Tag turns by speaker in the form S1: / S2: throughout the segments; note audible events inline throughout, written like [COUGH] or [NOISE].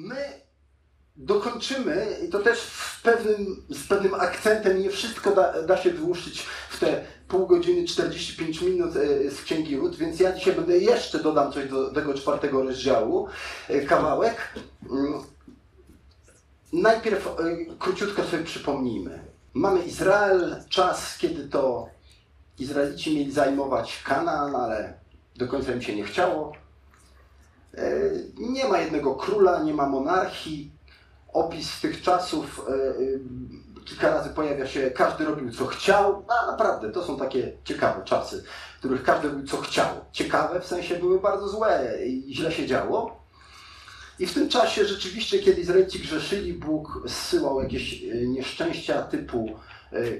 S1: my dokończymy, i to też w pewnym, z pewnym akcentem, nie wszystko da, da się wyłuszczyć w te pół godziny, 45 minut e, z Księgi Ród, więc ja dzisiaj będę jeszcze dodam coś do tego czwartego rozdziału, e, kawałek. Mm. Najpierw e, króciutko sobie przypomnijmy. Mamy Izrael, czas, kiedy to Izraelici mieli zajmować Kanaan, ale do końca im się nie chciało. Nie ma jednego króla, nie ma monarchii, opis tych czasów e, e, kilka razy pojawia się, każdy robił co chciał. No, naprawdę, to są takie ciekawe czasy, w których każdy robił co chciał. Ciekawe w sensie były bardzo złe i źle się działo. I w tym czasie rzeczywiście, kiedy Izraelici grzeszyli, Bóg zsyłał jakieś e, nieszczęścia typu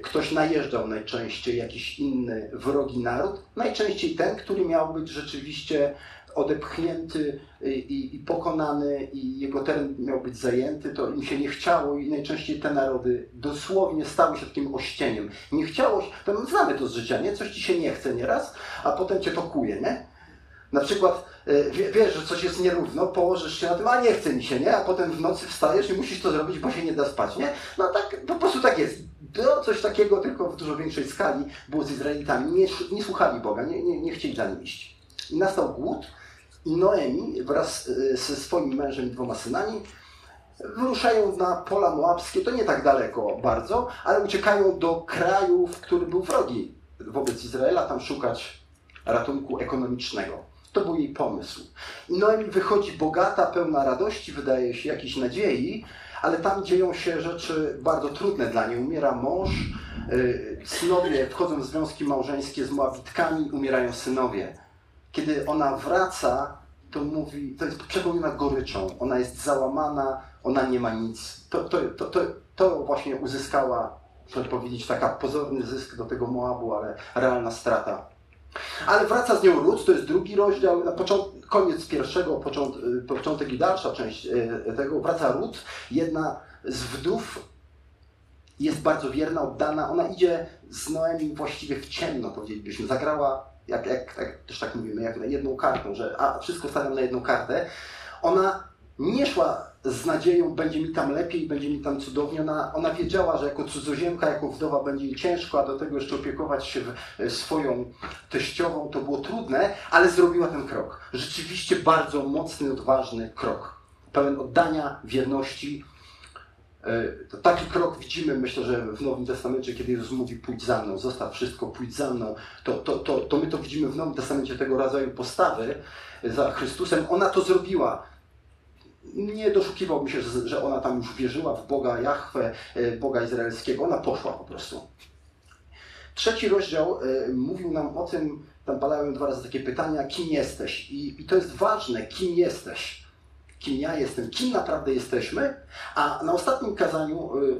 S1: ktoś najeżdżał najczęściej, jakiś inny wrogi naród, najczęściej ten, który miał być rzeczywiście odepchnięty i, i, pokonany i jego teren miał być zajęty, to im się nie chciało i najczęściej te narody dosłownie stały się takim ościeniem. Nie chciało się, to znamy to z życia, nie? Coś ci się nie chce nieraz, a potem cię to kuje, nie? Na przykład e, wiesz, że coś jest nierówno, położysz się na tym, a nie chce mi się, nie? A potem w nocy wstajesz i musisz to zrobić, bo się nie da spać, nie? No tak, po prostu tak jest. To coś takiego, tylko w dużo większej skali było z Izraelitami. Nie, nie słuchali Boga, nie, nie, nie chcieli za nim iść. I nastał głód, i Noemi wraz ze swoim mężem i dwoma synami wyruszają na pola moabskie, to nie tak daleko bardzo, ale uciekają do krajów, który był wrogi wobec Izraela, tam szukać ratunku ekonomicznego. To był jej pomysł. I Noemi wychodzi bogata, pełna radości, wydaje się, jakiejś nadziei, ale tam dzieją się rzeczy bardzo trudne dla niej. Umiera mąż, e, synowie wchodzą w związki małżeńskie z Moabitkami, umierają synowie. Kiedy ona wraca, to mówi, to jest przepełniona goryczą. Ona jest załamana, ona nie ma nic. To, to, to, to, to właśnie uzyskała, można powiedzieć, taka pozorny zysk do tego Moabu, ale realna strata. Ale wraca z nią Rut, to jest drugi rozdział, na koniec pierwszego, począt, początek i dalsza część y, tego. Wraca Rut, jedna z wdów jest bardzo wierna, oddana. Ona idzie z Noemi właściwie w ciemno, powiedzielibyśmy. Zagrała jak, jak, jak też tak mówimy, jak na jedną kartą, że a, wszystko stawiam na jedną kartę, ona nie szła z nadzieją, będzie mi tam lepiej, będzie mi tam cudownie. Ona, ona wiedziała, że jako cudzoziemka, jako wdowa będzie jej ciężko, a do tego jeszcze opiekować się e, swoją teściową, to było trudne, ale zrobiła ten krok. Rzeczywiście bardzo mocny, odważny krok. Pełen oddania, wierności, to taki krok widzimy, myślę, że w Nowym Testamencie, kiedy Jezus mówi pójdź za mną, zostaw wszystko, pójdź za mną, to, to, to, to my to widzimy w Nowym Testamencie tego rodzaju postawy za Chrystusem. Ona to zrobiła. Nie doszukiwałbym się, że ona tam już wierzyła w Boga Jahwe, e, Boga Izraelskiego. Ona poszła po prostu. Trzeci rozdział e, mówił nam o tym, tam padają dwa razy takie pytania, kim jesteś? I, i to jest ważne, kim jesteś kim ja jestem, kim naprawdę jesteśmy, a na ostatnim kazaniu y,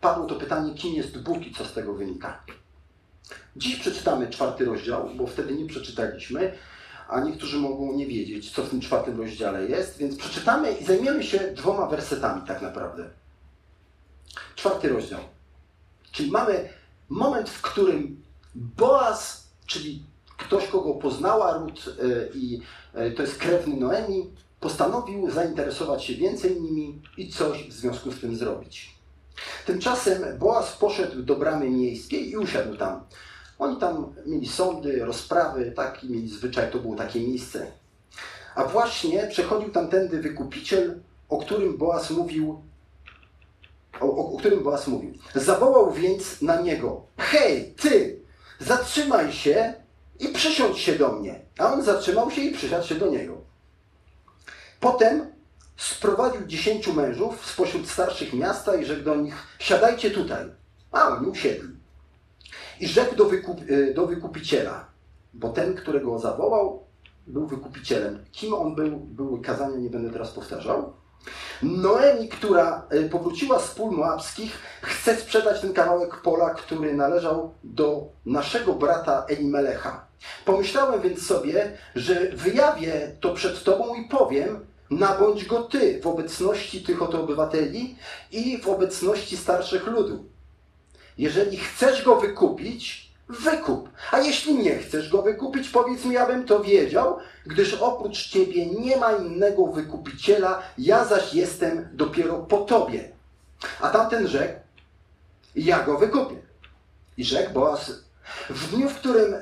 S1: padło to pytanie, kim jest Bóg i co z tego wynika. Dziś przeczytamy czwarty rozdział, bo wtedy nie przeczytaliśmy, a niektórzy mogą nie wiedzieć, co w tym czwartym rozdziale jest, więc przeczytamy i zajmiemy się dwoma wersetami tak naprawdę. Czwarty rozdział. Czyli mamy moment, w którym Boaz, czyli ktoś, kogo poznała Rut y, i y, to jest krewny Noemi, postanowił zainteresować się więcej nimi i coś w związku z tym zrobić. Tymczasem Boaz poszedł do bramy miejskiej i usiadł tam. Oni tam mieli sądy, rozprawy, taki mieli zwyczaj, to było takie miejsce. A właśnie przechodził tamtędy wykupiciel, o którym Boaz mówił, o, o, którym Boaz mówił. Zawołał więc na niego: Hej, ty, zatrzymaj się i przysiądź się do mnie. A on zatrzymał się i przysiadł się do niego. Potem sprowadził dziesięciu mężów spośród starszych miasta i rzekł do nich, siadajcie tutaj. A oni usiedli. I rzekł do, wykup, e, do wykupiciela, bo ten, którego zawołał, był wykupicielem. Kim on był, były kazania, nie będę teraz powtarzał. Noemi, która e, powróciła z pól moabskich, chce sprzedać ten kawałek pola, który należał do naszego brata Elimelecha. Pomyślałem więc sobie, że wyjawię to przed Tobą i powiem, nabądź go ty w obecności tych oto obywateli i w obecności starszych ludu. Jeżeli chcesz go wykupić, wykup. A jeśli nie chcesz go wykupić, powiedz mi, abym to wiedział, gdyż oprócz ciebie nie ma innego wykupiciela, ja zaś jestem dopiero po tobie. A tamten rzekł, ja go wykupię. I rzekł Boaz, w dniu, w którym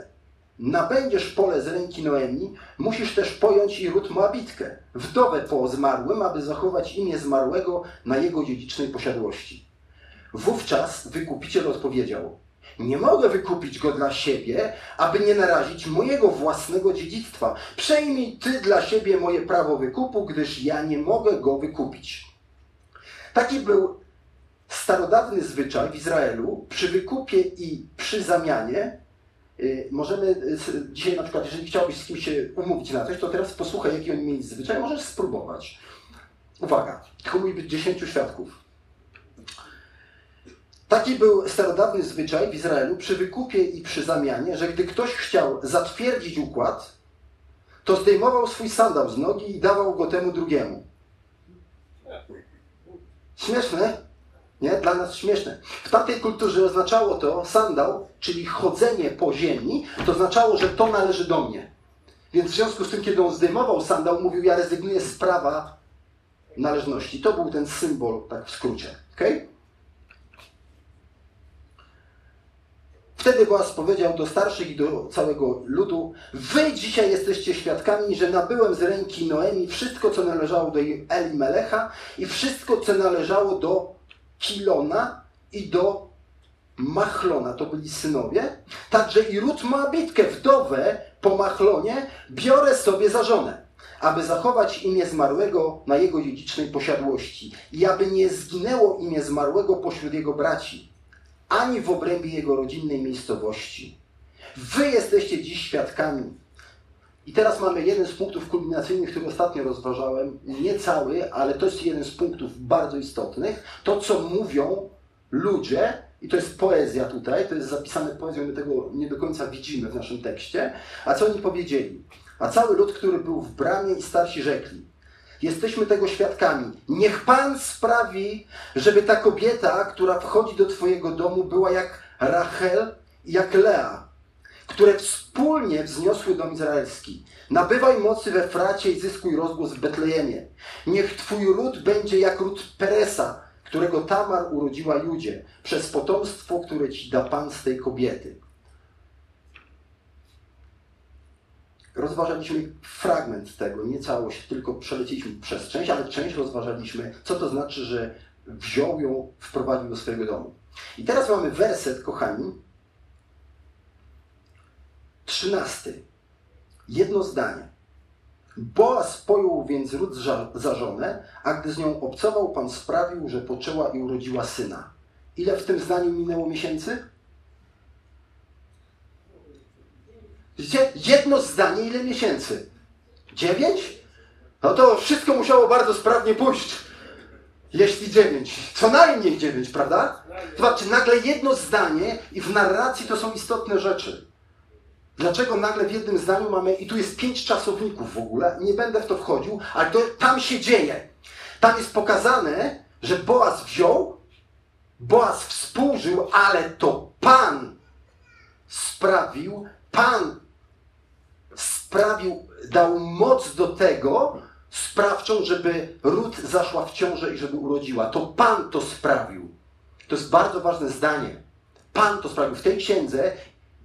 S1: nabędziesz pole z ręki Noemi, musisz też pojąć i Rut Moabitkę, wdowę po zmarłym, aby zachować imię zmarłego na jego dziedzicznej posiadłości. Wówczas wykupiciel odpowiedział, nie mogę wykupić go dla siebie, aby nie narazić mojego własnego dziedzictwa. Przejmij ty dla siebie moje prawo wykupu, gdyż ja nie mogę go wykupić. Taki był starodawny zwyczaj w Izraelu przy wykupie i przy zamianie. Y, możemy y, dzisiaj na przykład, jeżeli chciałbyś z kimś się umówić na coś, to teraz posłuchaj, jaki oni mieli zwyczaj, możesz spróbować. Uwaga, musi być dziesięciu świadków. Taki był starodawny zwyczaj w Izraelu przy wykupie i przy zamianie, że gdy ktoś chciał zatwierdzić układ, to zdejmował swój sandał z nogi i dawał go temu drugiemu. Śmieszne? Nie? Dla nas śmieszne. W tamtej kulturze oznaczało to sandał, czyli chodzenie po ziemi, to oznaczało, że to należy do mnie. Więc w związku z tym, kiedy on zdejmował sandał, mówił, ja rezygnuję z prawa należności. To był ten symbol, tak w skrócie. Okay? Wtedy Boaz powiedział do starszych i do całego ludu: Wy dzisiaj jesteście świadkami, że nabyłem z ręki Noemi wszystko, co należało do Melecha i wszystko, co należało do Kilona i do Machlona. To byli synowie. Także i Rut Moabitkę, wdowę po Machlonie, biorę sobie za żonę, aby zachować imię zmarłego na jego dziedzicznej posiadłości i aby nie zginęło imię zmarłego pośród jego braci ani w obrębie jego rodzinnej miejscowości. Wy jesteście dziś świadkami. I teraz mamy jeden z punktów kulminacyjnych, który ostatnio rozważałem. Nie cały, ale to jest jeden z punktów bardzo istotnych. To, co mówią ludzie, i to jest poezja tutaj, to jest zapisane poezją, my tego nie do końca widzimy w naszym tekście. A co oni powiedzieli? A cały lud, który był w bramie i starsi rzekli, Jesteśmy tego świadkami. Niech Pan sprawi, żeby ta kobieta, która wchodzi do Twojego domu, była jak Rachel i jak Lea, które wspólnie wzniosły dom izraelski. Nabywaj mocy we Fracie i zyskuj rozgłos w Betlejemie. Niech Twój ród będzie jak ród Peresa, którego Tamar urodziła Judzie, przez potomstwo, które Ci da Pan z tej kobiety. rozważaliśmy fragment tego, nie całość, tylko przelecieliśmy przez część, ale część rozważaliśmy, co to znaczy, że wziął ją, wprowadził do swojego domu. I teraz mamy werset, kochani, trzynasty. Jedno zdanie. Boaz pojął więc Rut za żonę, a gdy z nią obcował, Pan sprawił, że poczęła i urodziła syna. Ile w tym zdaniu minęło miesięcy? Jedno zdanie, ile miesięcy? Dziewięć? No to wszystko musiało bardzo sprawnie pójść. Jeśli dziewięć. Co najmniej dziewięć, prawda? Zobaczcie, nagle jedno zdanie i w narracji to są istotne rzeczy. Dlaczego nagle w jednym zdaniu mamy, i tu jest pięć czasowników w ogóle, nie będę w to wchodził, ale to tam się dzieje. Tam jest pokazane, że Boaz wziął, Boaz współżył, ale to Pan sprawił, Pan sprawił, dał moc do tego sprawczą, żeby ród zaszła w ciążę i żeby urodziła. To Pan to sprawił. To jest bardzo ważne zdanie. Pan to sprawił. W tej księdze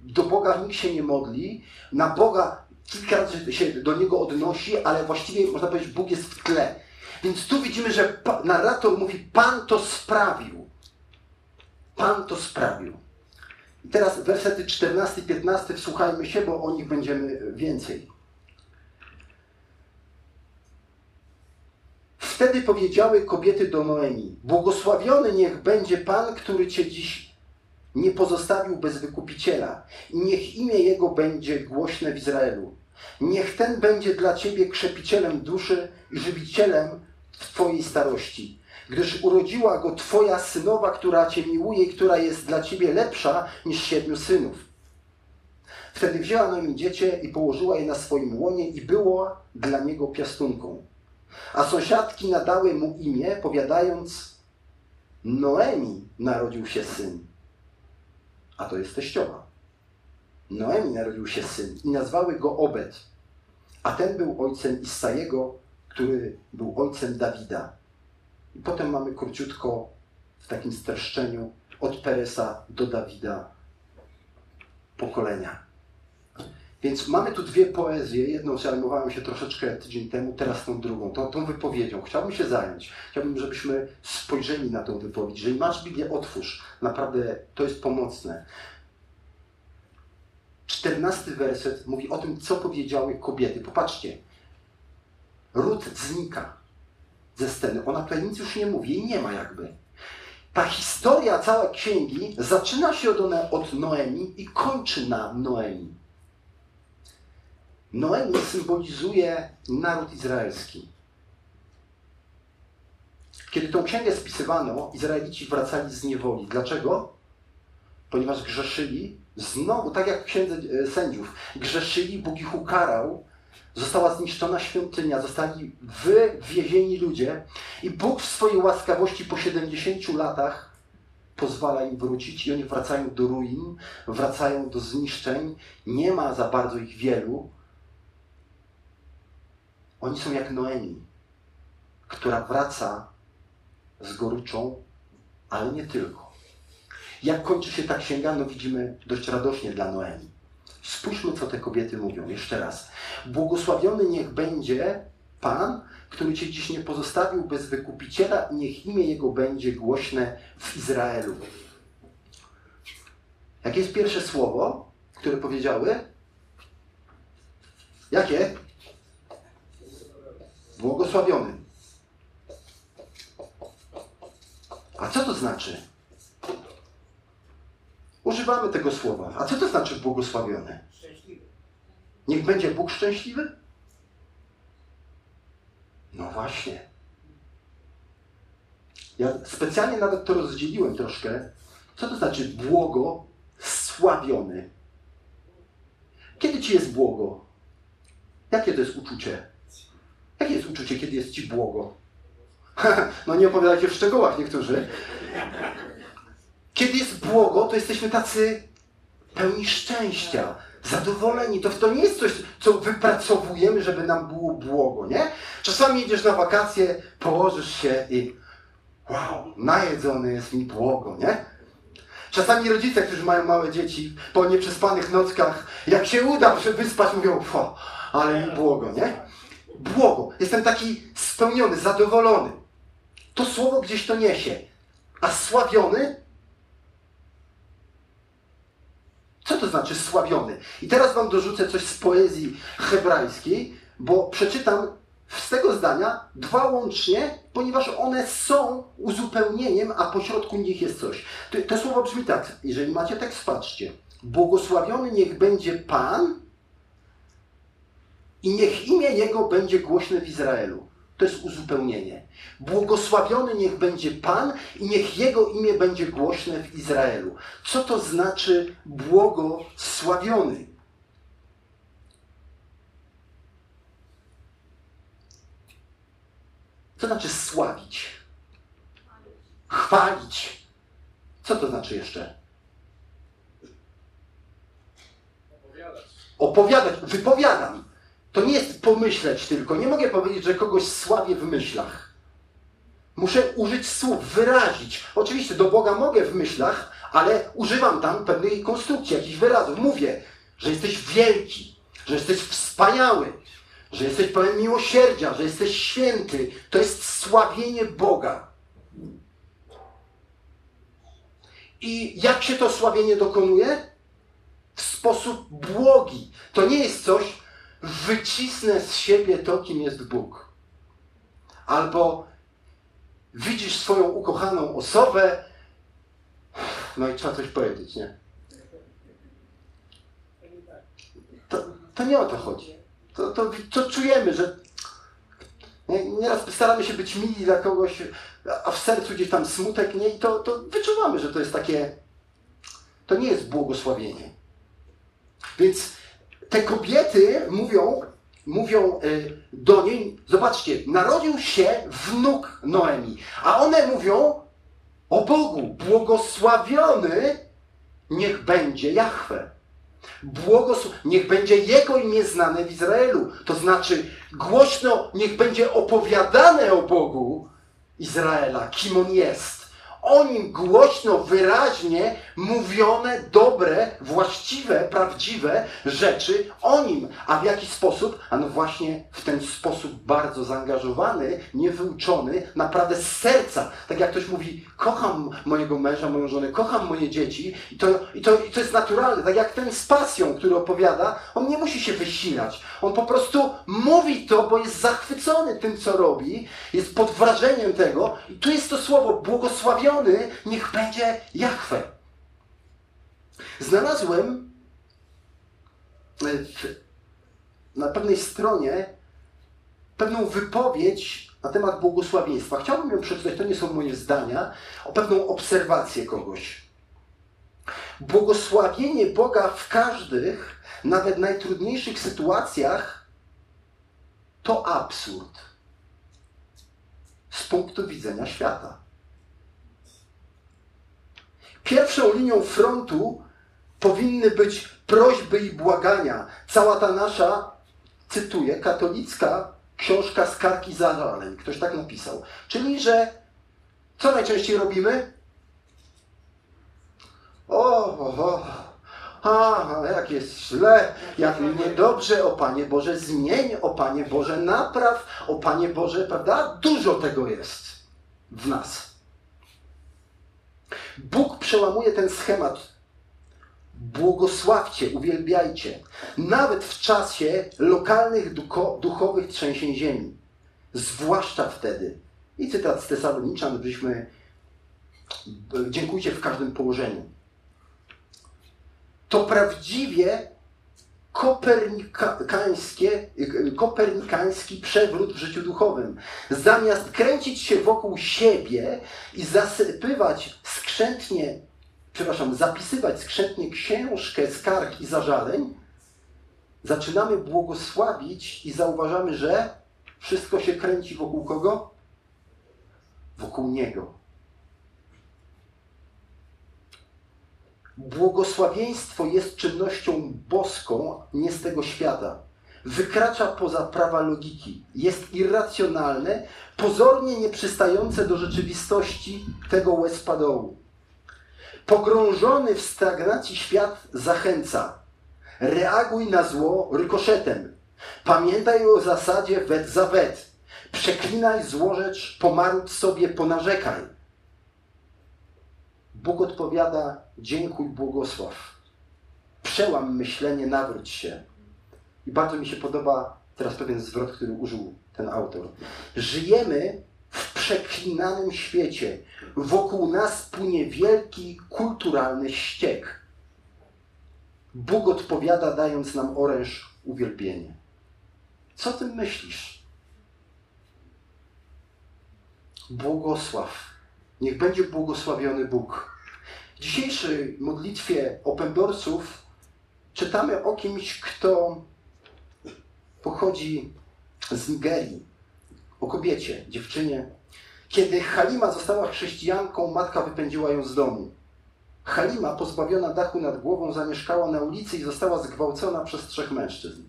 S1: do Boga nikt się nie modli. Na Boga kilka razy się do Niego odnosi, ale właściwie można powiedzieć, Bóg jest w tle. Więc tu widzimy, że narrator mówi, Pan to sprawił. Pan to sprawił. I teraz wersety 14 i 15 wsłuchajmy się, bo o nich będziemy więcej. Wtedy powiedziały kobiety do Noemi: Błogosławiony niech będzie Pan, który cię dziś nie pozostawił bez wykupiciela, i niech imię jego będzie głośne w Izraelu. Niech ten będzie dla ciebie krzepicielem duszy i żywicielem w twojej starości gdyż urodziła go Twoja synowa, która Cię miłuje i która jest dla Ciebie lepsza niż siedmiu synów. Wtedy wzięła Noemi dziecię i położyła je na swoim łonie i było dla niego piastunką. A sąsiadki nadały mu imię, powiadając, Noemi narodził się syn, a to jest teściowa. Noemi narodził się syn i nazwały go Obed, a ten był ojcem Isajego, który był ojcem Dawida. I potem mamy króciutko w takim streszczeniu od Peresa do Dawida pokolenia. Więc mamy tu dwie poezje. Jedną zajmowałem się troszeczkę tydzień temu, teraz tą drugą, tą, tą wypowiedzią. Chciałbym się zająć. Chciałbym, żebyśmy spojrzeli na tą wypowiedź. Jeżeli masz Biblię, otwórz. Naprawdę to jest pomocne. Czternasty werset mówi o tym, co powiedziały kobiety. Popatrzcie. Ród znika ze sceny. Ona tutaj nic już nie mówi, jej nie ma jakby. Ta historia całej księgi zaczyna się od, od Noemi i kończy na Noemi. Noemi symbolizuje naród izraelski. Kiedy tą księgę spisywano, Izraelici wracali z niewoli. Dlaczego? Ponieważ grzeszyli, znowu, tak jak w księdze e, sędziów, grzeszyli, Bóg ich ukarał, została zniszczona świątynia, zostali wywiezieni ludzie i Bóg w swojej łaskawości po 70 latach pozwala im wrócić i oni wracają do ruin, wracają do zniszczeń. Nie ma za bardzo ich wielu, oni są jak Noemi, która wraca z goryczą, ale nie tylko. Jak kończy się ta księga, no widzimy dość radośnie dla Noemi. Spójrzmy, co te kobiety mówią. Jeszcze raz. Błogosławiony niech będzie Pan, który Cię dziś nie pozostawił bez wykupiciela niech imię Jego będzie głośne w Izraelu. Jakie jest pierwsze słowo, które powiedziały? Jakie? Błogosławiony. A co to znaczy? Używamy tego słowa. A co to znaczy błogosławiony? Szczęśliwy. Niech będzie Bóg szczęśliwy? No właśnie. Ja specjalnie nawet to rozdzieliłem troszkę. Co to znaczy błogosławiony? Kiedy ci jest błogo? Jakie to jest uczucie? Jakie jest uczucie, kiedy jest ci błogo? [LAUGHS] no nie opowiadajcie w szczegółach niektórzy. Kiedy jest błogo, to jesteśmy tacy pełni szczęścia, zadowoleni. To, to nie jest coś, co wypracowujemy, żeby nam było błogo, nie? Czasami jedziesz na wakacje, położysz się i wow, najedzony jest mi błogo, nie? Czasami rodzice, którzy mają małe dzieci, po nieprzespanych nockach, jak się uda wyspać, mówią, ale mi błogo, nie? Błogo, jestem taki spełniony, zadowolony. To słowo gdzieś to niesie. A sławiony? Co to znaczy sławiony? I teraz wam dorzucę coś z poezji hebrajskiej, bo przeczytam z tego zdania dwa łącznie, ponieważ one są uzupełnieniem, a pośrodku nich jest coś. To, to słowo brzmi tak, jeżeli macie tekst, patrzcie. Błogosławiony niech będzie Pan, i niech imię Jego będzie głośne w Izraelu. To jest uzupełnienie. Błogosławiony niech będzie Pan i niech Jego imię będzie głośne w Izraelu. Co to znaczy błogosławiony? Co znaczy sławić? Chwalić. Co to znaczy jeszcze? Opowiadać. Opowiadać. Wypowiadam. To nie jest pomyśleć tylko. Nie mogę powiedzieć, że kogoś sławię w myślach. Muszę użyć słów, wyrazić. Oczywiście do Boga mogę w myślach, ale używam tam pewnej konstrukcji, jakichś wyrazów. Mówię, że jesteś wielki, że jesteś wspaniały, że jesteś pełen miłosierdzia, że jesteś święty. To jest sławienie Boga. I jak się to sławienie dokonuje? W sposób błogi. To nie jest coś, wycisnę z siebie to, kim jest Bóg. Albo widzisz swoją ukochaną osobę, no i trzeba coś powiedzieć, nie? To, to nie o to chodzi. To, to, to czujemy, że nieraz staramy się być mili dla kogoś, a w sercu gdzieś tam smutek, nie? I to, to wyczuwamy, że to jest takie, to nie jest błogosławienie. Więc te kobiety mówią, mówią y, do niej, zobaczcie, narodził się wnuk Noemi, a one mówią o Bogu, błogosławiony niech będzie Jahwe. Błogosł... Niech będzie Jego imię znane w Izraelu. To znaczy, głośno niech będzie opowiadane o Bogu Izraela, kim On jest o nim głośno, wyraźnie mówione dobre, właściwe, prawdziwe rzeczy o nim. A w jaki sposób? A no właśnie w ten sposób bardzo zaangażowany, niewyuczony, naprawdę z serca. Tak jak ktoś mówi, kocham mojego męża, moją żonę, kocham moje dzieci i to, i to, i to jest naturalne. Tak jak ten z pasją, który opowiada, on nie musi się wysilać. On po prostu mówi to, bo jest zachwycony tym, co robi, jest pod wrażeniem tego i tu jest to słowo błogosławione niech będzie Jachwę. Znalazłem na pewnej stronie pewną wypowiedź na temat błogosławieństwa. Chciałbym ją przeczytać, to nie są moje zdania, o pewną obserwację kogoś. Błogosławienie Boga w każdych, nawet najtrudniejszych sytuacjach to absurd z punktu widzenia świata. Pierwszą linią frontu powinny być prośby i błagania. Cała ta nasza, cytuję, katolicka książka Skarki Zaleń. Ktoś tak napisał. Czyli, że co najczęściej robimy? O, o, o, a, jak jest źle, jak niedobrze, o Panie Boże, zmień, o Panie Boże, napraw, o Panie Boże, prawda? Dużo tego jest w nas. Bóg przełamuje ten schemat. Błogosławcie, uwielbiajcie, nawet w czasie lokalnych duchowych trzęsień ziemi. Zwłaszcza wtedy. I cytat z Tesaloniczan, byśmy dziękujcie w każdym położeniu. To prawdziwie kopernikańskie, kopernikański przewrót w życiu duchowym. Zamiast kręcić się wokół siebie i zasypywać skrzętnie, przepraszam, zapisywać skrzętnie książkę skarg i zażaleń, zaczynamy błogosławić i zauważamy, że wszystko się kręci wokół kogo? Wokół Niego. Błogosławieństwo jest czynnością boską, nie z tego świata. Wykracza poza prawa logiki. Jest irracjonalne, pozornie nieprzystające do rzeczywistości tego łezpadołu. Pogrążony w stagnacji świat zachęca. Reaguj na zło rykoszetem. Pamiętaj o zasadzie wet za wet. Przeklinaj złorzecz, pomarudź sobie, ponarzekaj. Bóg odpowiada: dziękuj, błogosław. Przełam myślenie, nawróć się. I bardzo mi się podoba teraz pewien zwrot, który użył ten autor. Żyjemy w przeklinanym świecie. Wokół nas płynie wielki kulturalny ściek. Bóg odpowiada, dając nam oręż uwielbienie. Co ty myślisz? Błogosław. Niech będzie błogosławiony Bóg. W dzisiejszej modlitwie Open Doorsów czytamy o kimś, kto pochodzi z Nigerii, o kobiecie, dziewczynie. Kiedy Halima została chrześcijanką, matka wypędziła ją z domu. Halima, pozbawiona dachu nad głową, zamieszkała na ulicy i została zgwałcona przez trzech mężczyzn.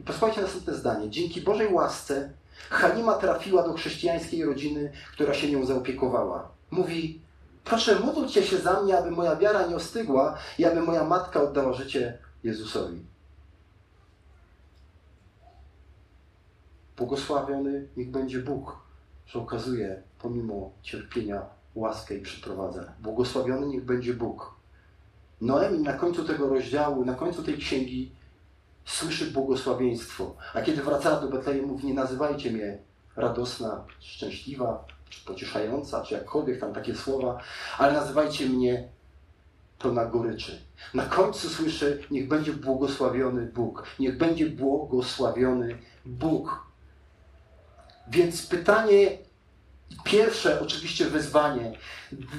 S1: I posłuchajcie następne zdanie. Dzięki Bożej łasce Halima trafiła do chrześcijańskiej rodziny, która się nią zaopiekowała. Mówi, Proszę, módlcie się za mnie, aby moja wiara nie ostygła i aby moja matka oddała życie Jezusowi. Błogosławiony niech będzie Bóg, że okazuje pomimo cierpienia łaskę i przyprowadza. Błogosławiony niech będzie Bóg. Noemi na końcu tego rozdziału, na końcu tej księgi słyszy błogosławieństwo. A kiedy wracała do Betlejemu, mówi, nie nazywajcie mnie radosna, szczęśliwa, czy pocieszająca, czy jakkolwiek tam takie słowa, ale nazywajcie mnie to na goryczy. Na końcu słyszę, niech będzie błogosławiony Bóg. Niech będzie błogosławiony Bóg. Więc pytanie pierwsze, oczywiście wyzwanie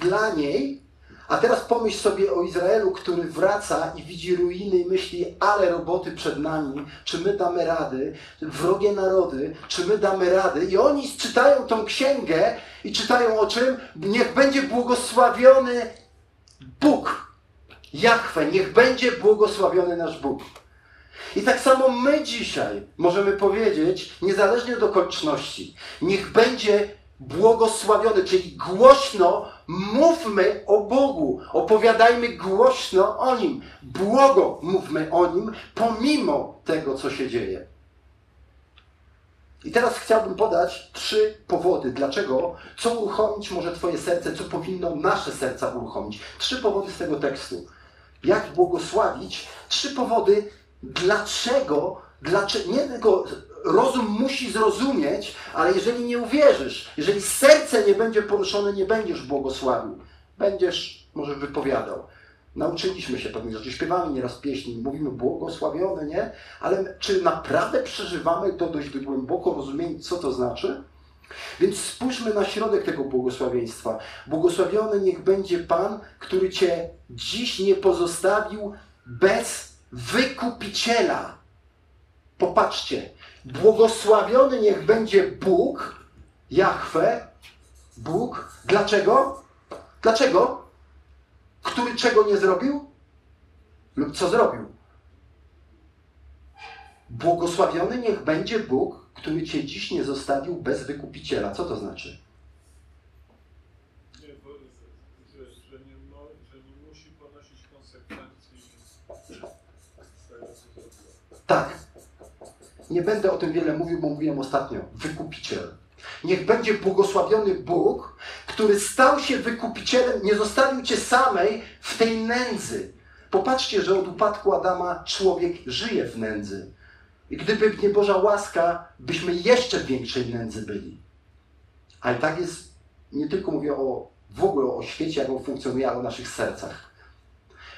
S1: dla niej a teraz pomyśl sobie o Izraelu, który wraca i widzi ruiny i myśli, ale roboty przed nami, czy my damy rady, wrogie narody, czy my damy rady. I oni czytają tą księgę i czytają o czym? Niech będzie błogosławiony Bóg. Jachwę, niech będzie błogosławiony nasz Bóg. I tak samo my dzisiaj możemy powiedzieć, niezależnie od okoliczności, niech będzie błogosławiony, czyli głośno mówmy o Bogu, opowiadajmy głośno o Nim, błogo mówmy o Nim, pomimo tego, co się dzieje. I teraz chciałbym podać trzy powody, dlaczego, co uruchomić może Twoje serce, co powinno nasze serca uruchomić. Trzy powody z tego tekstu. Jak błogosławić? Trzy powody, dlaczego, dlaczego nie tylko rozum musi zrozumieć, ale jeżeli nie uwierzysz, jeżeli serce nie będzie poruszone, nie będziesz błogosławił. Będziesz może wypowiadał. Nauczyliśmy się pewnych rzeczy, śpiewamy nieraz pieśni, mówimy błogosławione, nie? Ale czy naprawdę przeżywamy to dość głęboko, rozumieć, co to znaczy? Więc spójrzmy na środek tego błogosławieństwa. Błogosławiony niech będzie Pan, który Cię dziś nie pozostawił bez wykupiciela. Popatrzcie, błogosławiony niech będzie Bóg, Jahwe, Bóg. Dlaczego? Dlaczego? Który czego nie zrobił? Lub co zrobił? Błogosławiony niech będzie Bóg, który cię dziś nie zostawił bez wykupiciela. Co to znaczy?
S2: Nie, bo, że, że, nie, mo, że nie musi ponosić konsekwencji.
S1: Tak. Nie będę o tym wiele mówił, bo mówiłem ostatnio. Wykupiciel. Niech będzie błogosławiony Bóg, który stał się wykupicielem, nie zostawił cię samej w tej nędzy. Popatrzcie, że od upadku Adama człowiek żyje w nędzy. I gdyby nie Boża łaska, byśmy jeszcze w większej nędzy byli. Ale tak jest, nie tylko mówię o w ogóle o świecie, jak on funkcjonuje, ale o naszych sercach.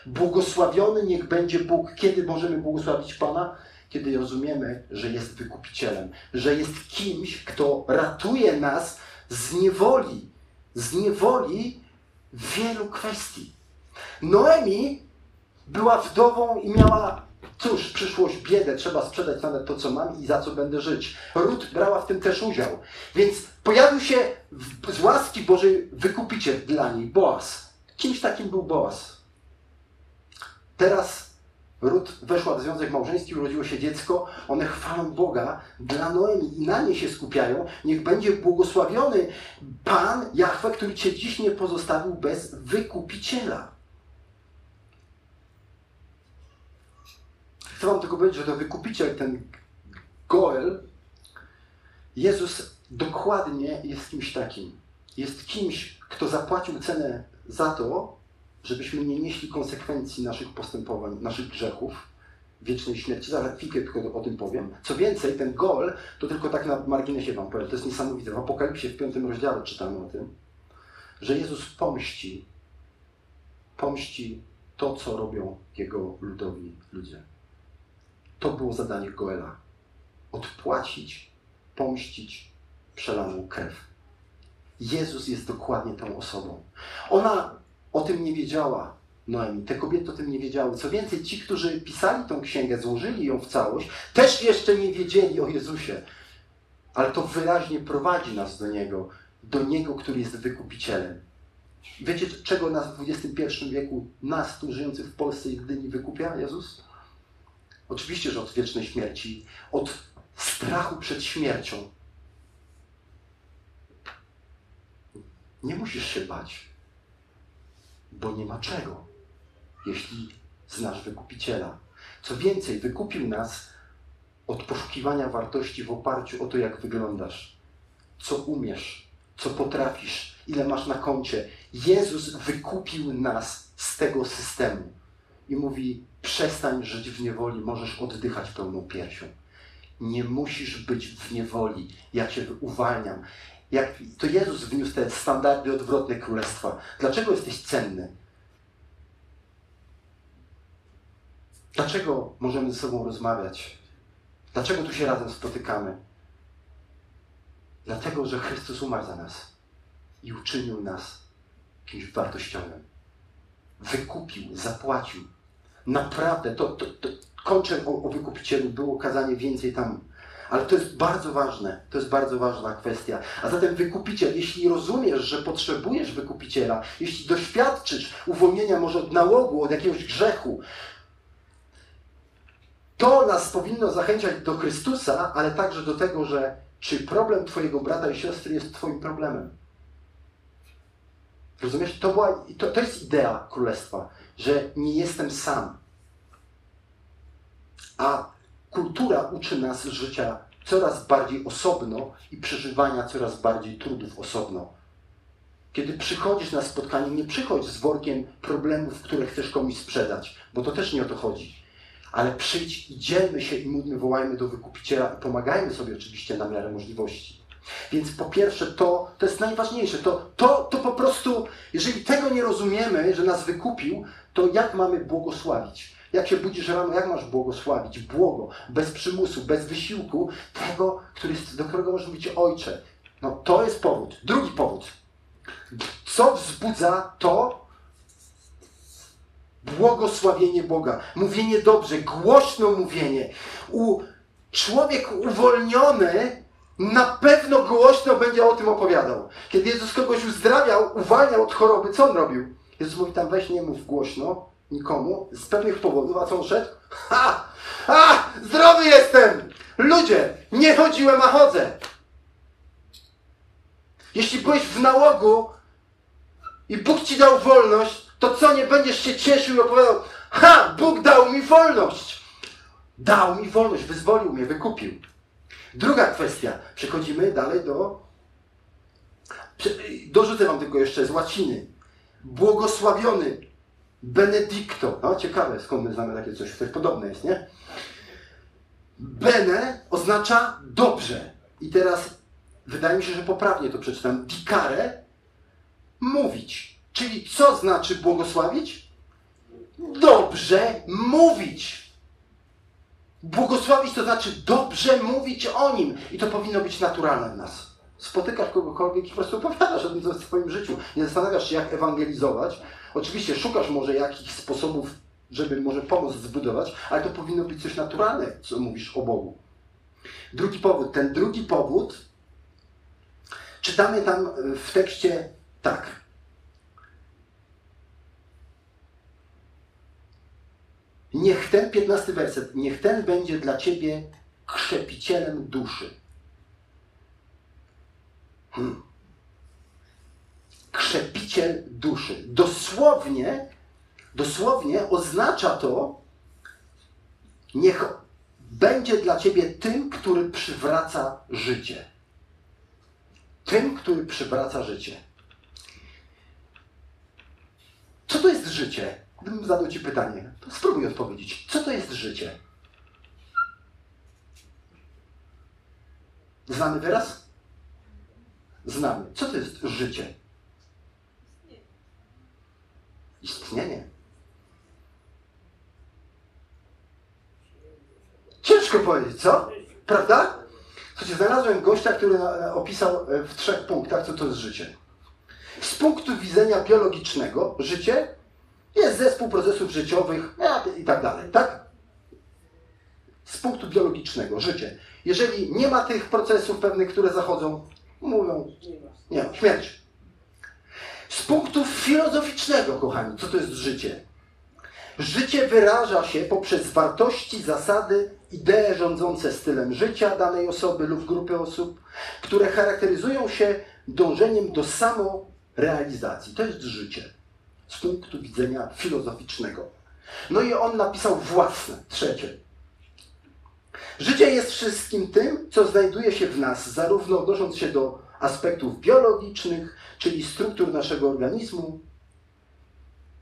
S1: Błogosławiony niech będzie Bóg. Kiedy możemy błogosławić Pana? Kiedy rozumiemy, że jest wykupicielem, że jest kimś, kto ratuje nas z niewoli, z niewoli wielu kwestii. Noemi była wdową i miała, cóż, przyszłość, biedę, trzeba sprzedać nawet to, co mam i za co będę żyć. Rut brała w tym też udział. Więc pojawił się w, z łaski Bożej wykupiciel dla niej, Boaz. Kimś takim był Boaz. Teraz Rut weszła w związek małżeński, urodziło się dziecko, one chwalą Boga dla Noemi i na nie się skupiają. Niech będzie błogosławiony Pan, Jahwe, który Cię dziś nie pozostawił bez wykupiciela. Chcę Wam tylko powiedzieć, że to wykupiciel, ten Goel, Jezus dokładnie jest kimś takim. Jest kimś, kto zapłacił cenę za to, żebyśmy nie nieśli konsekwencji naszych postępowań, naszych grzechów, wiecznej śmierci. Zaraz chwilkę tylko o tym powiem. Co więcej, ten gol, to tylko tak na marginesie Wam powiem, to jest niesamowite. W Apokalipsie w piątym rozdziale czytamy o tym, że Jezus pomści, pomści to, co robią Jego ludowi ludzie. To było zadanie Goela. Odpłacić, pomścić przelaną krew. Jezus jest dokładnie tą osobą. Ona o tym nie wiedziała Noemi. Te kobiety o tym nie wiedziały. Co więcej, ci, którzy pisali tą księgę, złożyli ją w całość, też jeszcze nie wiedzieli o Jezusie. Ale to wyraźnie prowadzi nas do Niego, do Niego, który jest wykupicielem. Wiecie, czego nas w XXI wieku, nas tu żyjących w Polsce i Gdyni wykupia Jezus? Oczywiście, że od wiecznej śmierci, od strachu przed śmiercią. Nie musisz się bać, bo nie ma czego, jeśli znasz wykupiciela. Co więcej, wykupił nas od poszukiwania wartości w oparciu o to, jak wyglądasz, co umiesz, co potrafisz, ile masz na koncie. Jezus wykupił nas z tego systemu i mówi: przestań żyć w niewoli, możesz oddychać pełną piersią. Nie musisz być w niewoli. Ja cię uwalniam. Jak to Jezus wniósł te standardy odwrotne królestwa. Dlaczego jesteś cenny? Dlaczego możemy ze sobą rozmawiać? Dlaczego tu się razem spotykamy? Dlatego, że Chrystus umarł za nas i uczynił nas kimś wartościowym. Wykupił, zapłacił. Naprawdę, to, to, to kończę o, o wykupicielu, było kazanie więcej tam Ale to jest bardzo ważne, to jest bardzo ważna kwestia. A zatem wykupiciel, jeśli rozumiesz, że potrzebujesz wykupiciela, jeśli doświadczysz uwolnienia może od nałogu, od jakiegoś grzechu, to nas powinno zachęcać do Chrystusa, ale także do tego, że czy problem Twojego brata i siostry jest Twoim problemem. Rozumiesz? To, była, to, to jest idea królestwa, że nie jestem sam. A kultura uczy nas życia coraz bardziej osobno i przeżywania coraz bardziej trudów osobno. Kiedy przychodzisz na spotkanie, nie przychodź z workiem problemów, które chcesz komuś sprzedać, bo to też nie o to chodzi. Ale przyjdź i dzielmy się i módlmy, wołajmy do wykupiciela i pomagajmy sobie oczywiście na miarę możliwości. Więc po pierwsze to, to jest najważniejsze. To, to, to po prostu, jeżeli tego nie rozumiemy, że nas wykupił, to jak mamy błogosławić? Jak się budzisz rano, jak masz błogosławić? Błogo, bez przymusu, bez wysiłku tego, który do którego możesz mówić ojcze. No to jest powód. Drugi powód. Co wzbudza to błogosławienie Boga? Mówienie dobrze, głośno mówienie. U, człowiek uwolniony na pewno głośno będzie o tym opowiadał. Kiedy Jezus kogoś uzdrawiał, uwalniał od choroby, co on robił? Jezus mówi tam, weź nie mów głośno, nikomu, z pewnych powodów, a co on szedł? Ha! Ha! Zdrowy jestem! Ludzie, nie chodziłem, a chodzę. Jeśli byłeś w nałogu i Bóg ci dał wolność, to co, nie będziesz się cieszył i opowiadał, ha! Bóg dał mi wolność! Dał mi wolność, wyzwolił mnie, wykupił. Druga kwestia. Przechodzimy dalej do... Dorzucę wam tylko jeszcze z łaciny. Błogosławiony Benedicto. No ciekawe, skąd my znamy takie coś. Coś podobne jest, nie? Bene oznacza dobrze. I teraz wydaje mi się, że poprawnie to przeczytam. Dicare mówić. Czyli co znaczy błogosławić? Dobrze mówić. Błogosławić to znaczy dobrze mówić o nim. I to powinno być naturalne w nas. Spotykasz kogokolwiek i po prostu opowiadasz o tym, co w swoim życiu. Nie zastanawiasz się, jak ewangelizować. Oczywiście szukasz może jakichś sposobów, żeby może pomoc zbudować, ale to powinno być coś naturalne, co mówisz o Bogu. Drugi powód. Ten drugi powód czytamy tam w tekście tak. Niech ten, 15 werset, niech ten będzie dla ciebie krzepicielem duszy. Hmm. Krzepiciel duszy. Dosłownie, dosłownie oznacza to, niech będzie dla ciebie tym, który przywraca życie. Tym, który przywraca życie. Co to jest życie? Gdybym zadał Ci pytanie, to spróbuj odpowiedzieć. Co to jest życie? Znamy wyraz? Znamy. Co to jest życie? Istnienie. Ciężko powiedzieć, co? Prawda? Słuchajcie, znalazłem gościa, który opisał w trzech punktach, co to jest życie. Z punktu widzenia biologicznego, życie jest zespół procesów życiowych i tak dalej, tak? Z punktu biologicznego, życie. Jeżeli nie ma tych procesów pewnych, które zachodzą, mówią, nie ma, śmierć. Z punktu filozoficznego, kochani, co to jest życie? Życie wyraża się poprzez wartości, zasady, idee rządzące stylem życia danej osoby lub grupy osób, które charakteryzują się dążeniem do samorealizacji. To jest życie z punktu widzenia filozoficznego. No i on napisał własne, trzecie. Życie jest wszystkim tym, co znajduje się w nas, zarówno odnosząc się do aspektów biologicznych, czyli struktur naszego organizmu,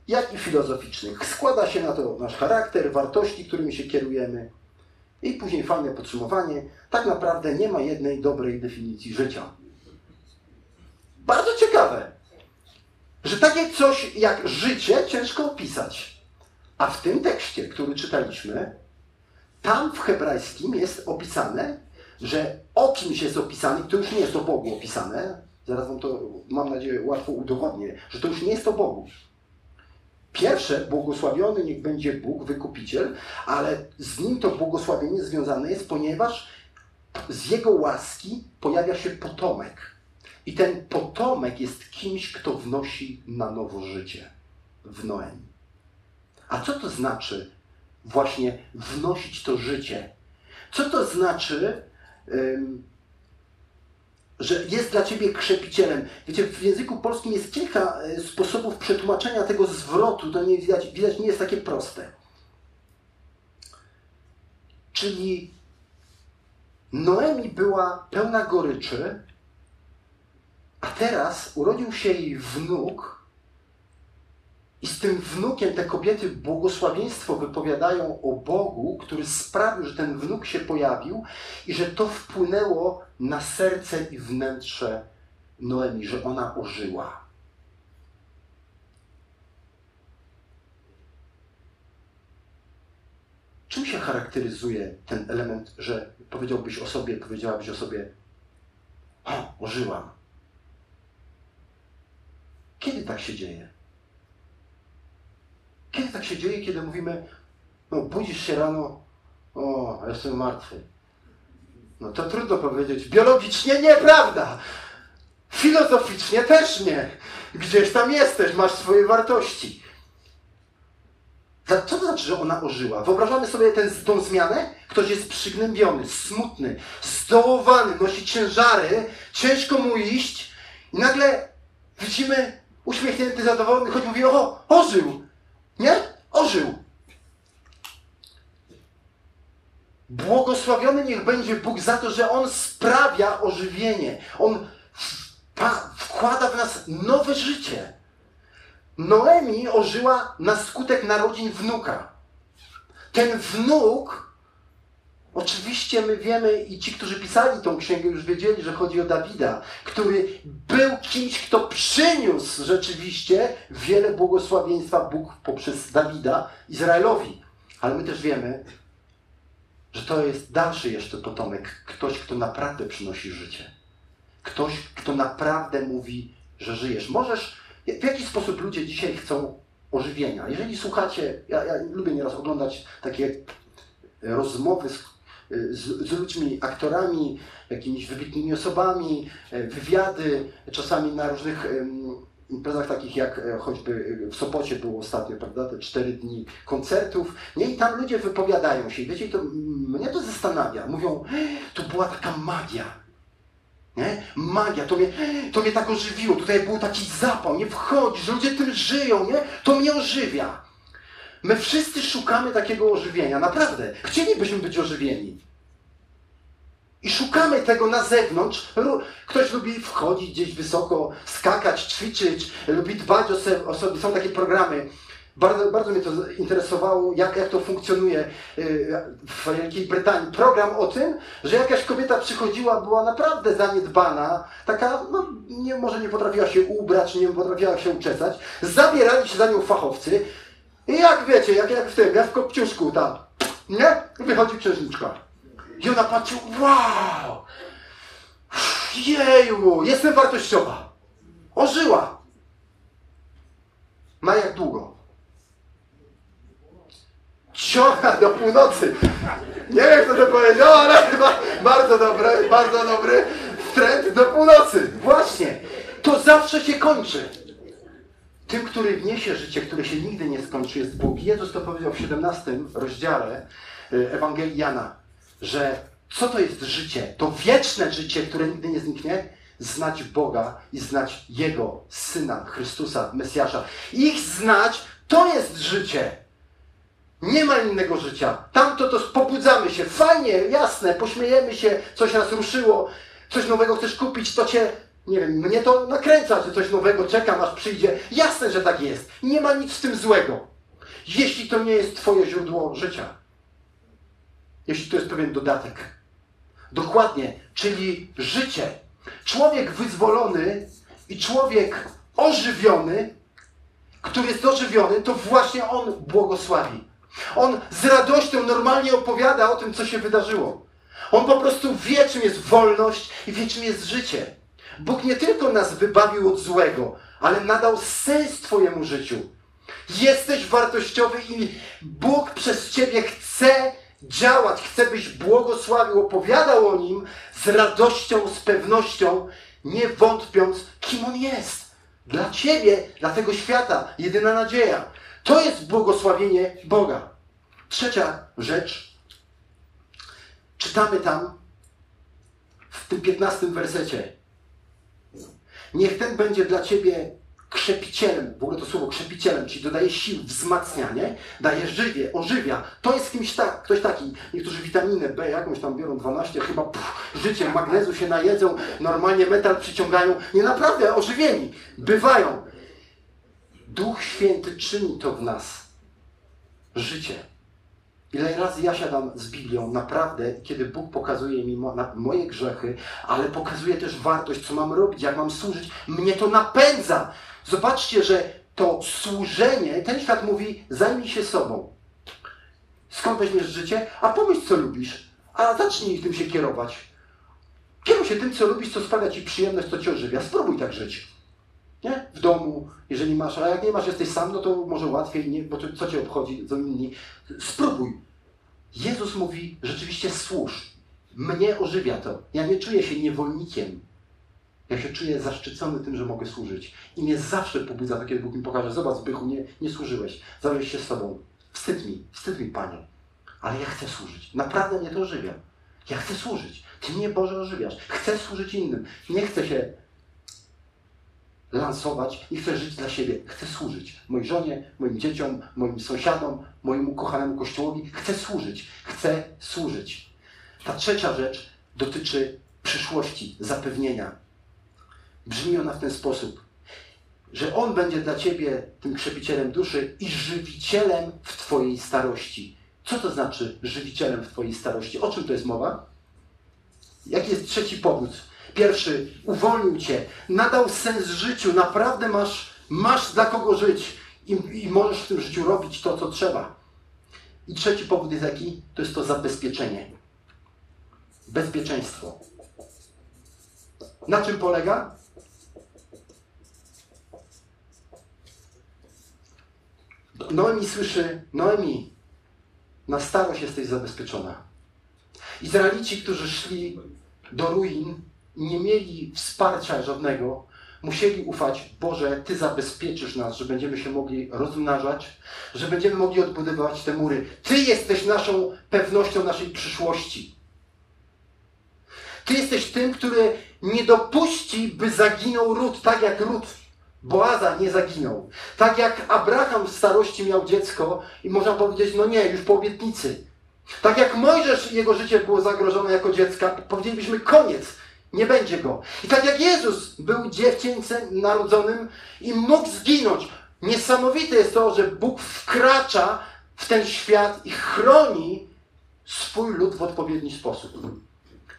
S1: jak i filozoficznych. Składa się na to nasz charakter, wartości, którymi się kierujemy. I później fajne podsumowanie. Tak naprawdę nie ma jednej dobrej definicji życia. Bardzo ciekawe że takie coś jak życie ciężko opisać. A w tym tekście, który czytaliśmy, tam w hebrajskim jest opisane, że o kimś jest opisane, to już nie jest o Bogu opisane, zaraz wam to, mam nadzieję, łatwo udowodnię, że to już nie jest o Bogu. Pierwsze, błogosławiony niech będzie Bóg, wykupiciel, ale z nim to błogosławienie związane jest, ponieważ z jego łaski pojawia się potomek. I ten potomek jest kimś, kto wnosi na nowo życie w Noemi. A co to znaczy właśnie wnosić to życie? Co to znaczy, że jest dla ciebie krzepicielem? Wiecie, w języku polskim jest kilka e, sposobów przetłumaczenia tego zwrotu. To nie widać, widać nie jest takie proste. Czyli Noemi była pełna goryczy, a teraz urodził się jej wnuk, i z tym wnukiem te kobiety błogosławieństwo wypowiadają o Bogu, który sprawił, że ten wnuk się pojawił i że to wpłynęło na serce i wnętrze Noemi, że ona ożyła. Czym się charakteryzuje ten element, że powiedziałbyś o sobie, powiedziałabyś o sobie, o, ożyłam? Kiedy tak się dzieje? Kiedy tak się dzieje, kiedy mówimy, no budzisz się rano, o, jestem martwy. No to trudno powiedzieć. Biologicznie nieprawda. Filozoficznie też nie. Gdzieś tam jesteś, masz swoje wartości. Co to znaczy, że ona ożyła? Wyobrażamy sobie tą zmianę? Ktoś jest przygnębiony, smutny, zdołowany, nosi ciężary, ciężko mu iść i nagle widzimy uśmiechnięty, zadowolony, choć mówi, o, ożył. Nie? Ożył. Błogosławiony niech będzie Bóg za to, że On sprawia ożywienie. On wkłada w nas nowe życie. Noemi ożyła na skutek narodzin wnuka. Ten wnuk, oczywiście my wiemy i ci, którzy pisali tą księgę, już wiedzieli, że chodzi o Dawida, który był kimś, kto przyniósł rzeczywiście wiele błogosławieństwa Bóg poprzez Dawida Izraelowi. Ale my też wiemy, że to jest dalszy jeszcze potomek, ktoś, kto naprawdę przynosi życie. Ktoś, kto naprawdę mówi, że żyjesz. Możesz, w jaki sposób ludzie dzisiaj chcą ożywienia? Jeżeli słuchacie, ja, ja lubię nieraz oglądać takie rozmowy z, z, z, ludźmi, aktorami, jakimiś wybitnymi osobami, wywiady, czasami na różnych imprezach takich jak e, choćby w Sopocie było ostatnio, prawda, te cztery dni koncertów, nie? I tam ludzie wypowiadają się. I wiecie, to, mnie to zastanawia. Mówią, to była taka magia. Nie? Magia, to mnie, to mnie tak ożywiło. Tutaj był taki zapał, nie wchodzi, że ludzie tym żyją, nie? To mnie ożywia. My wszyscy szukamy takiego ożywienia, naprawdę. Chcielibyśmy być ożywieni. I szukamy tego na zewnątrz. Ktoś lubi wchodzić gdzieś wysoko, skakać, ćwiczyć, lubi dbać o sobie. Są takie programy. Bardzo, bardzo mnie to interesowało, jak, jak to funkcjonuje y, w Wielkiej Brytanii. Program o tym, że jakaś kobieta przychodziła, była naprawdę zaniedbana, taka, no, nie, może nie potrafiła się ubrać, nie potrafiła się uczesać. Zabierali się za nią fachowcy. I jak wiecie, jak, jak w tym, jak w kopciuszku tam, nie? Wychodzi księżniczka. I ona patrzy, wow! Jeju, jestem wartościowa. Ożyła. Ma jak długo? Ciąga do północy. Nie wiem, kto to powiedział, ale chyba bardzo dobry, bardzo dobry trend do północy. Właśnie. To zawsze się kończy. Tym, który wniesie życie, które się nigdy nie skończy, jest Bóg. Jezus to powiedział w 17 rozdziale y, Ewangelii Jana że co to jest życie? To wieczne życie, które nigdy nie zniknie. Znać Boga i znać Jego Syna, Chrystusa, Mesjasza. Ich znać to jest życie. Nie ma innego życia. Tamto to pobudzamy się. Fajnie, jasne, pośmiejemy się, coś nas ruszyło, coś nowego chcesz kupić, to cię, nie wiem, mnie to nakręca, że coś nowego czekam, aż przyjdzie. Jasne, że tak jest. Nie ma nic w tym złego. Jeśli to nie jest Twoje źródło życia jeśli to jest pewien dodatek. Dokładnie, czyli życie. Człowiek wyzwolony i człowiek ożywiony, który jest ożywiony, to właśnie on błogosławi. On z radością normalnie opowiada o tym, co się wydarzyło. On po prostu wie, czym jest wolność i wie, czym jest życie. Bóg nie tylko nas wybawił od złego, ale nadał sens Twojemu życiu. Jesteś wartościowy i Bóg przez Ciebie chce działać, chce byś błogosławił, opowiadał o nim z radością, z pewnością, nie wątpiąc, kim on jest. Dla ciebie, dla tego świata, jedyna nadzieja. To jest błogosławienie Boga. Trzecia rzecz. Czytamy tam w tym 15 wersecie. Niech ten będzie dla ciebie krzepicielem, w ogóle to słowo krzepicielem, czyli dodaje sił, wzmacnia, nie? Daje żywie, ożywia. To jest kimś tak, ktoś taki, niektórzy witaminę B jakąś tam biorą 12, chyba życie, magnezu się najedzą, normalnie metal przyciągają. Nie naprawdę ożywieni, bywają. Duch Święty czyni to w nas. Życie. Ile razy ja siadam z Biblią, naprawdę, kiedy Bóg pokazuje mi moje grzechy, ale pokazuje też wartość, co mam robić, jak mam służyć, mnie to napędza. Zobaczcie, że to służenie, ten świat mówi, zajmij się sobą. Skąd weźmiesz życie? A pomyśl, co lubisz. A zacznij tym się kierować. Kieruj się tym, co lubisz, co sprawia ci przyjemność, co cię ożywia. Spróbuj tak żyć. Nie? W domu, jeżeli masz, a jak nie masz, jesteś sam, no to może łatwiej, nie? bo co cię obchodzi, co inni. Spróbuj. Jezus mówi, rzeczywiście służ. Mnie ożywia to. Ja nie czuję się niewolnikiem. Ja się czuję zaszczycony tym, że mogę służyć. I mnie zawsze pobudza to, kiedy Bóg mi pokaże, zobacz Zbychu, nie, nie służyłeś. Zająłeś się sobą. Wstyd mi, wstyd mi, Panie. Ale ja chcę służyć. Naprawdę mnie to ożywia. Ja chcę służyć. Ty mnie, Boże, ożywiasz. Chcę służyć innym. Nie chcę się lansować, nie chcę żyć dla siebie. Chcę służyć mojej żonie, moim dzieciom, moim sąsiadom, mojemu kochanemu kościołowi. Chcę służyć. Chcę służyć. Ta trzecia rzecz dotyczy przyszłości, zapewnienia. Brzmi ona w ten sposób, że On będzie dla Ciebie tym krzepicielem duszy i żywicielem w Twojej starości. Co to znaczy żywicielem w Twojej starości? O czym to jest mowa? Jaki jest trzeci powód? Pierwszy, uwolnił Cię, nadał sens życiu, naprawdę masz, masz dla kogo żyć i, i możesz w tym życiu robić to, co trzeba. I trzeci powód jest jaki? To jest to zabezpieczenie. Bezpieczeństwo. Na czym polega? Noemi słyszy, Noemi, na starość jesteś zabezpieczona. Izraelici, którzy szli do ruin nie mieli wsparcia żadnego, musieli ufać, Boże, Ty zabezpieczysz nas, że będziemy się mogli rozmnażać, że będziemy mogli odbudowywać te mury. Ty jesteś naszą pewnością naszej przyszłości. Ty jesteś tym, który nie dopuści, by zaginął ród, tak jak ród Boaza nie zaginął. Tak jak Abraham w starości miał dziecko i można powiedzieć, no nie, już po obietnicy. Tak jak Mojżesz, jego życie było zagrożone jako dziecka, powiedzielibyśmy koniec, nie będzie go. I tak jak Jezus był dziewczęcem narodzonym i mógł zginąć. Niesamowite jest to, że Bóg wkracza w ten świat i chroni swój lud w odpowiedni sposób.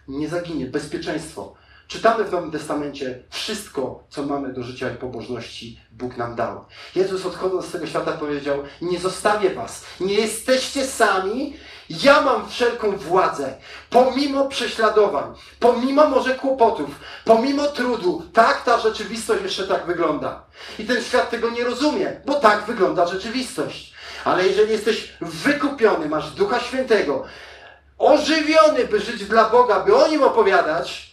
S1: Nie zaginie, bezpieczeństwo. Czytamy w Nowym Testamencie wszystko, co mamy do życia i pobożności, Bóg nam dał. Jezus odchodząc z tego świata powiedział, nie zostawię was, nie jesteście sami, ja mam wszelką władzę. Pomimo prześladowań, pomimo może kłopotów, pomimo trudu, tak ta rzeczywistość jeszcze tak wygląda. I ten świat tego nie rozumie, bo tak wygląda rzeczywistość. Ale jeżeli jesteś wykupiony, masz Ducha Świętego, ożywiony, by żyć dla Boga, by o Nim opowiadać,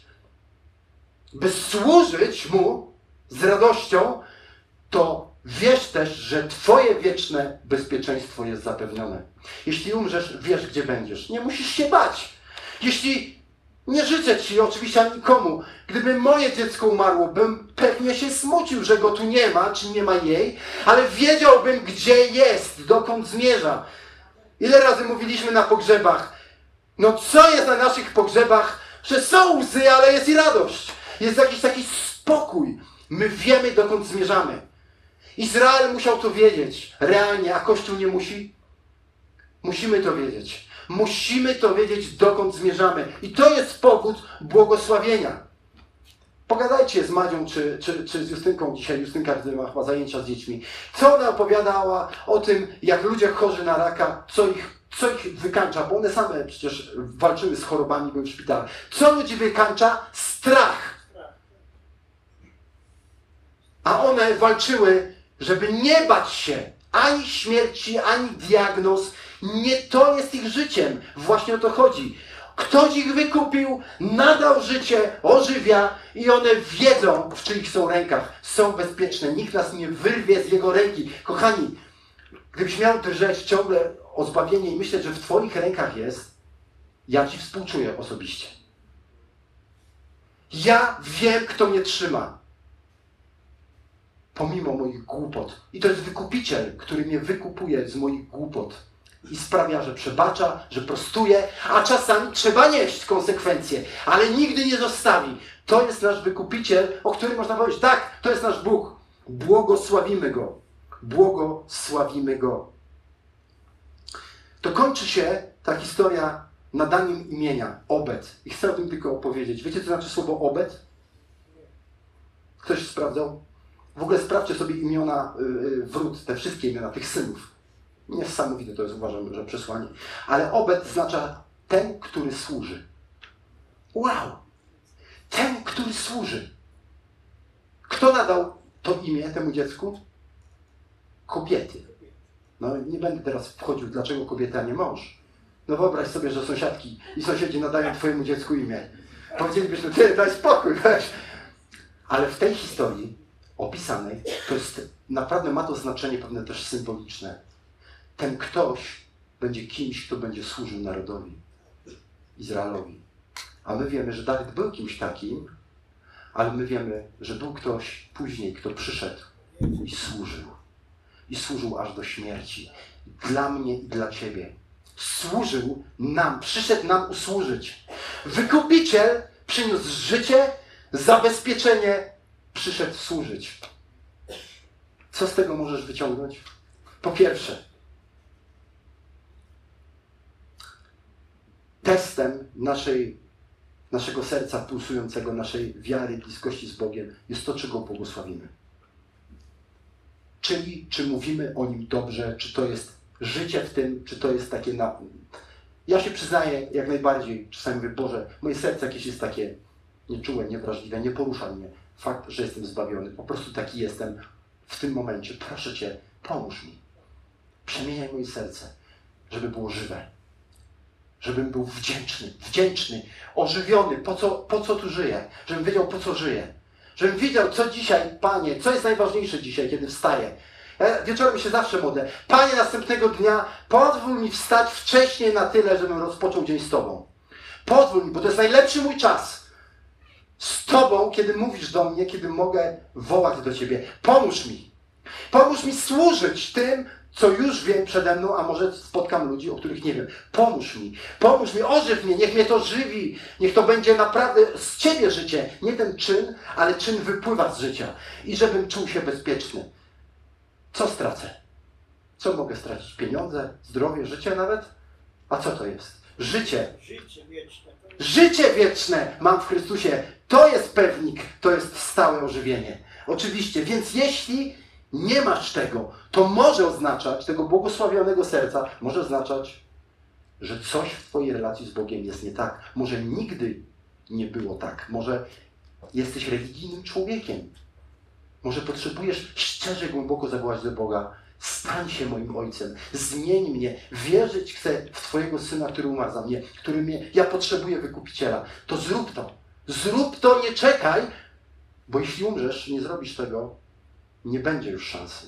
S1: by służyć Mu z radością, to wiesz też, że Twoje wieczne bezpieczeństwo jest zapewnione. Jeśli umrzesz, wiesz, gdzie będziesz. Nie musisz się bać. Jeśli nie życzę Ci, oczywiście nikomu, gdyby moje dziecko umarło, bym pewnie się smucił, że go tu nie ma, czy nie ma jej, ale wiedziałbym, gdzie jest, dokąd zmierza. Ile razy mówiliśmy na pogrzebach, no co jest na naszych pogrzebach, że są łzy, ale jest i radość. Jest jakiś taki spokój. My wiemy, dokąd zmierzamy. Izrael musiał to wiedzieć realnie, a Kościół nie musi. Musimy to wiedzieć. Musimy to wiedzieć, dokąd zmierzamy. I to jest powód błogosławienia. Pogadajcie z Madzią czy, czy, czy z Justynką dzisiaj. Justynka gdy ma chyba zajęcia z dziećmi. Co ona opowiadała o tym, jak ludzie chorzy na raka, co ich, co ich wykańcza, bo one same przecież walczyły z chorobami, były w szpitalu. Co ludzi wykańcza? Strach. A one walczyły, żeby nie bać się ani śmierci, ani diagnoz Nie to jest ich życiem. Właśnie o to chodzi. Ktoś ich wykupił, nadał życie, ożywia i one wiedzą, w czyich są rękach. Są bezpieczne. Nikt nas nie wyrwie z jego ręki. Kochani, gdybyś miał drżeć ciągle o zbawienie i myśleć, że w Twoich rękach jest, ja Ci współczuję osobiście. Ja wiem, kto mnie trzyma. Pomimo moich głupot. I to jest wykupiciel, który mnie wykupuje z moich głupot. I sprawia, że przebacza, że prostuje, a czasami trzeba nieść konsekwencje, ale nigdy nie zostawi. To jest nasz wykupiciel, o którym można powiedzieć, tak, to jest nasz Bóg. Błogosławimy Go. Błogosławimy Go. To kończy się ta historia nadaniem imienia, obet. I chcę o tym tylko opowiedzieć. Wiecie, co znaczy słowo obet? Ktoś sprawdzał? W ogóle sprawdźcie sobie imiona yy, wrót, te wszystkie imiona tych synów. Niesamowite to jest, uważam, że przesłanie. Ale obet oznacza ten, który służy. Wow! Ten, który służy. Kto nadał to imię temu dziecku? Kobiety. No nie będę teraz wchodził, dlaczego kobieta, a nie mąż. No wyobraź sobie, że sąsiadki i sąsiedzi nadają twojemu dziecku imię. Powiedzielibyśmy, ty daj spokój, weź. Ale w tej historii opisanej, to jest, naprawdę ma to znaczenie pewne też symboliczne. Ten ktoś będzie kimś, kto będzie służył narodowi, Izraelowi. A my wiemy, że Dawid był kimś takim, ale my wiemy, że był ktoś później, kto przyszedł i służył. I służył aż do śmierci. Dla mnie i dla Ciebie. Służył nam, przyszedł nam usłużyć. Wykupiciel przyniósł życie, zabezpieczenie, przyszedł służyć. Co z tego możesz wyciągnąć? Po pierwsze, testem naszej, naszego serca pulsującego, naszej wiary, bliskości z Bogiem jest to, czego błogosławimy. Czyli czy mówimy o Nim dobrze, czy to jest życie w tym, czy to jest takie na... Ja się przyznaję jak najbardziej, czasami mówię, Boże, moje serce jakieś jest takie nieczułe, niewrażliwe, nie porusza mnie fakt, że jestem zbawiony. Po prostu taki jestem w tym momencie. Proszę Cię, pomóż mi. Przemieniaj moje serce, żeby było żywe. Żebym był wdzięczny, wdzięczny, ożywiony. Po co, po co tu żyję? Żebym wiedział, po co żyję. Żebym wiedział, co dzisiaj, Panie, co jest najważniejsze dzisiaj, kiedy wstaję. Ja wieczorem się zawsze modlę. Panie, następnego dnia pozwól mi wstać wcześniej na tyle, żebym rozpoczął dzień z Tobą. Pozwól mi, bo to jest najlepszy mój czas. Z Tobą, kiedy mówisz do mnie, kiedy mogę wołać do Ciebie. Pomóż mi. Pomóż mi służyć tym, co już wiem przede mną, a może spotkam ludzi, o których nie wiem. Pomóż mi, pomóż mi, ożyw mnie, niech mnie to żywi, niech to będzie naprawdę z Ciebie życie. Nie ten czyn, ale czyn wypływa z życia. I żebym czuł się bezpieczny. Co stracę? Co mogę stracić? Pieniądze, zdrowie, życie nawet? A co to jest? Życie.
S3: Życie wieczne.
S1: Życie wieczne mam w Chrystusie. To jest pewnik, to jest stałe ożywienie. Oczywiście, więc jeśli nie masz tego, to może oznaczać, tego błogosławionego serca, może oznaczać, że coś w Twojej relacji z Bogiem jest nie tak. Może nigdy nie było tak. Może jesteś religijnym człowiekiem. Może potrzebujesz szczerze, głęboko zawołać do Boga. Stań się moim ojcem, zmień mnie, wierzyć chcę w Twojego syna, który umarł za mnie, który mnie, ja potrzebuję wykupiciela. To zrób to. Zrób to, nie czekaj, bo jeśli umrzesz, nie zrobisz tego, nie będzie już szansy.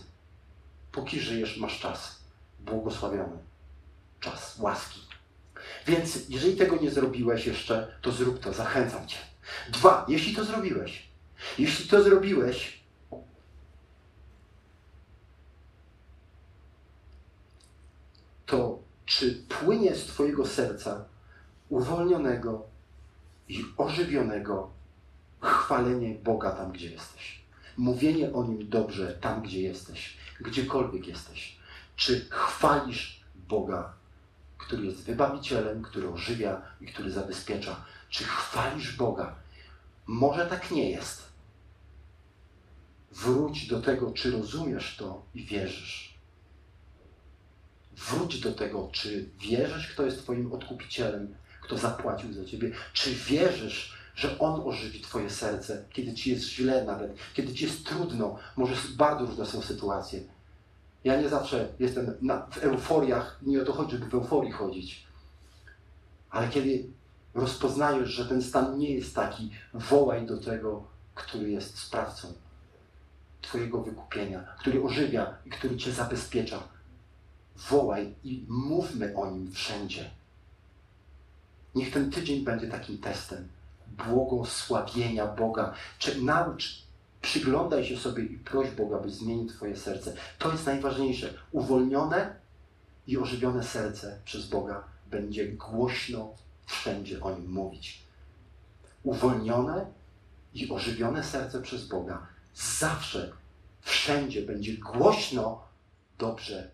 S1: Póki żyjesz, masz czas. Błogosławiony. Czas łaski. Więc jeżeli tego nie zrobiłeś jeszcze, to zrób to. Zachęcam Cię. Dwa, jeśli to zrobiłeś, jeśli to zrobiłeś, to czy płynie z Twojego serca uwolnionego i ożywionego chwalenie Boga tam, gdzie jesteś? Mówienie o Nim dobrze tam, gdzie jesteś, gdziekolwiek jesteś. Czy chwalisz Boga, który jest wybawicielem, który ożywia i który zabezpiecza? Czy chwalisz Boga? Może tak nie jest. Wróć do tego, czy rozumiesz to i wierzysz. Wróć do tego, czy wierzysz, kto jest Twoim odkupicielem, kto zapłacił za Ciebie. Czy wierzysz, że On ożywi Twoje serce, kiedy Ci jest źle nawet, kiedy Ci jest trudno. Może bardzo różne są sytuacje. Ja nie zawsze jestem na, w euforiach, nie o to chodzi, żeby w euforii chodzić. Ale kiedy rozpoznajesz, że ten stan nie jest taki, wołaj do tego, który jest sprawcą Twojego wykupienia, który ożywia i który Cię zabezpiecza. Wołaj i mówmy o nim wszędzie. Niech ten tydzień będzie takim testem błogosławienia Boga. Czy naucz, przyglądaj się sobie i proś Boga, by zmienił Twoje serce. To jest najważniejsze. Uwolnione i ożywione serce przez Boga będzie głośno wszędzie o nim mówić. Uwolnione i ożywione serce przez Boga zawsze, wszędzie będzie głośno dobrze.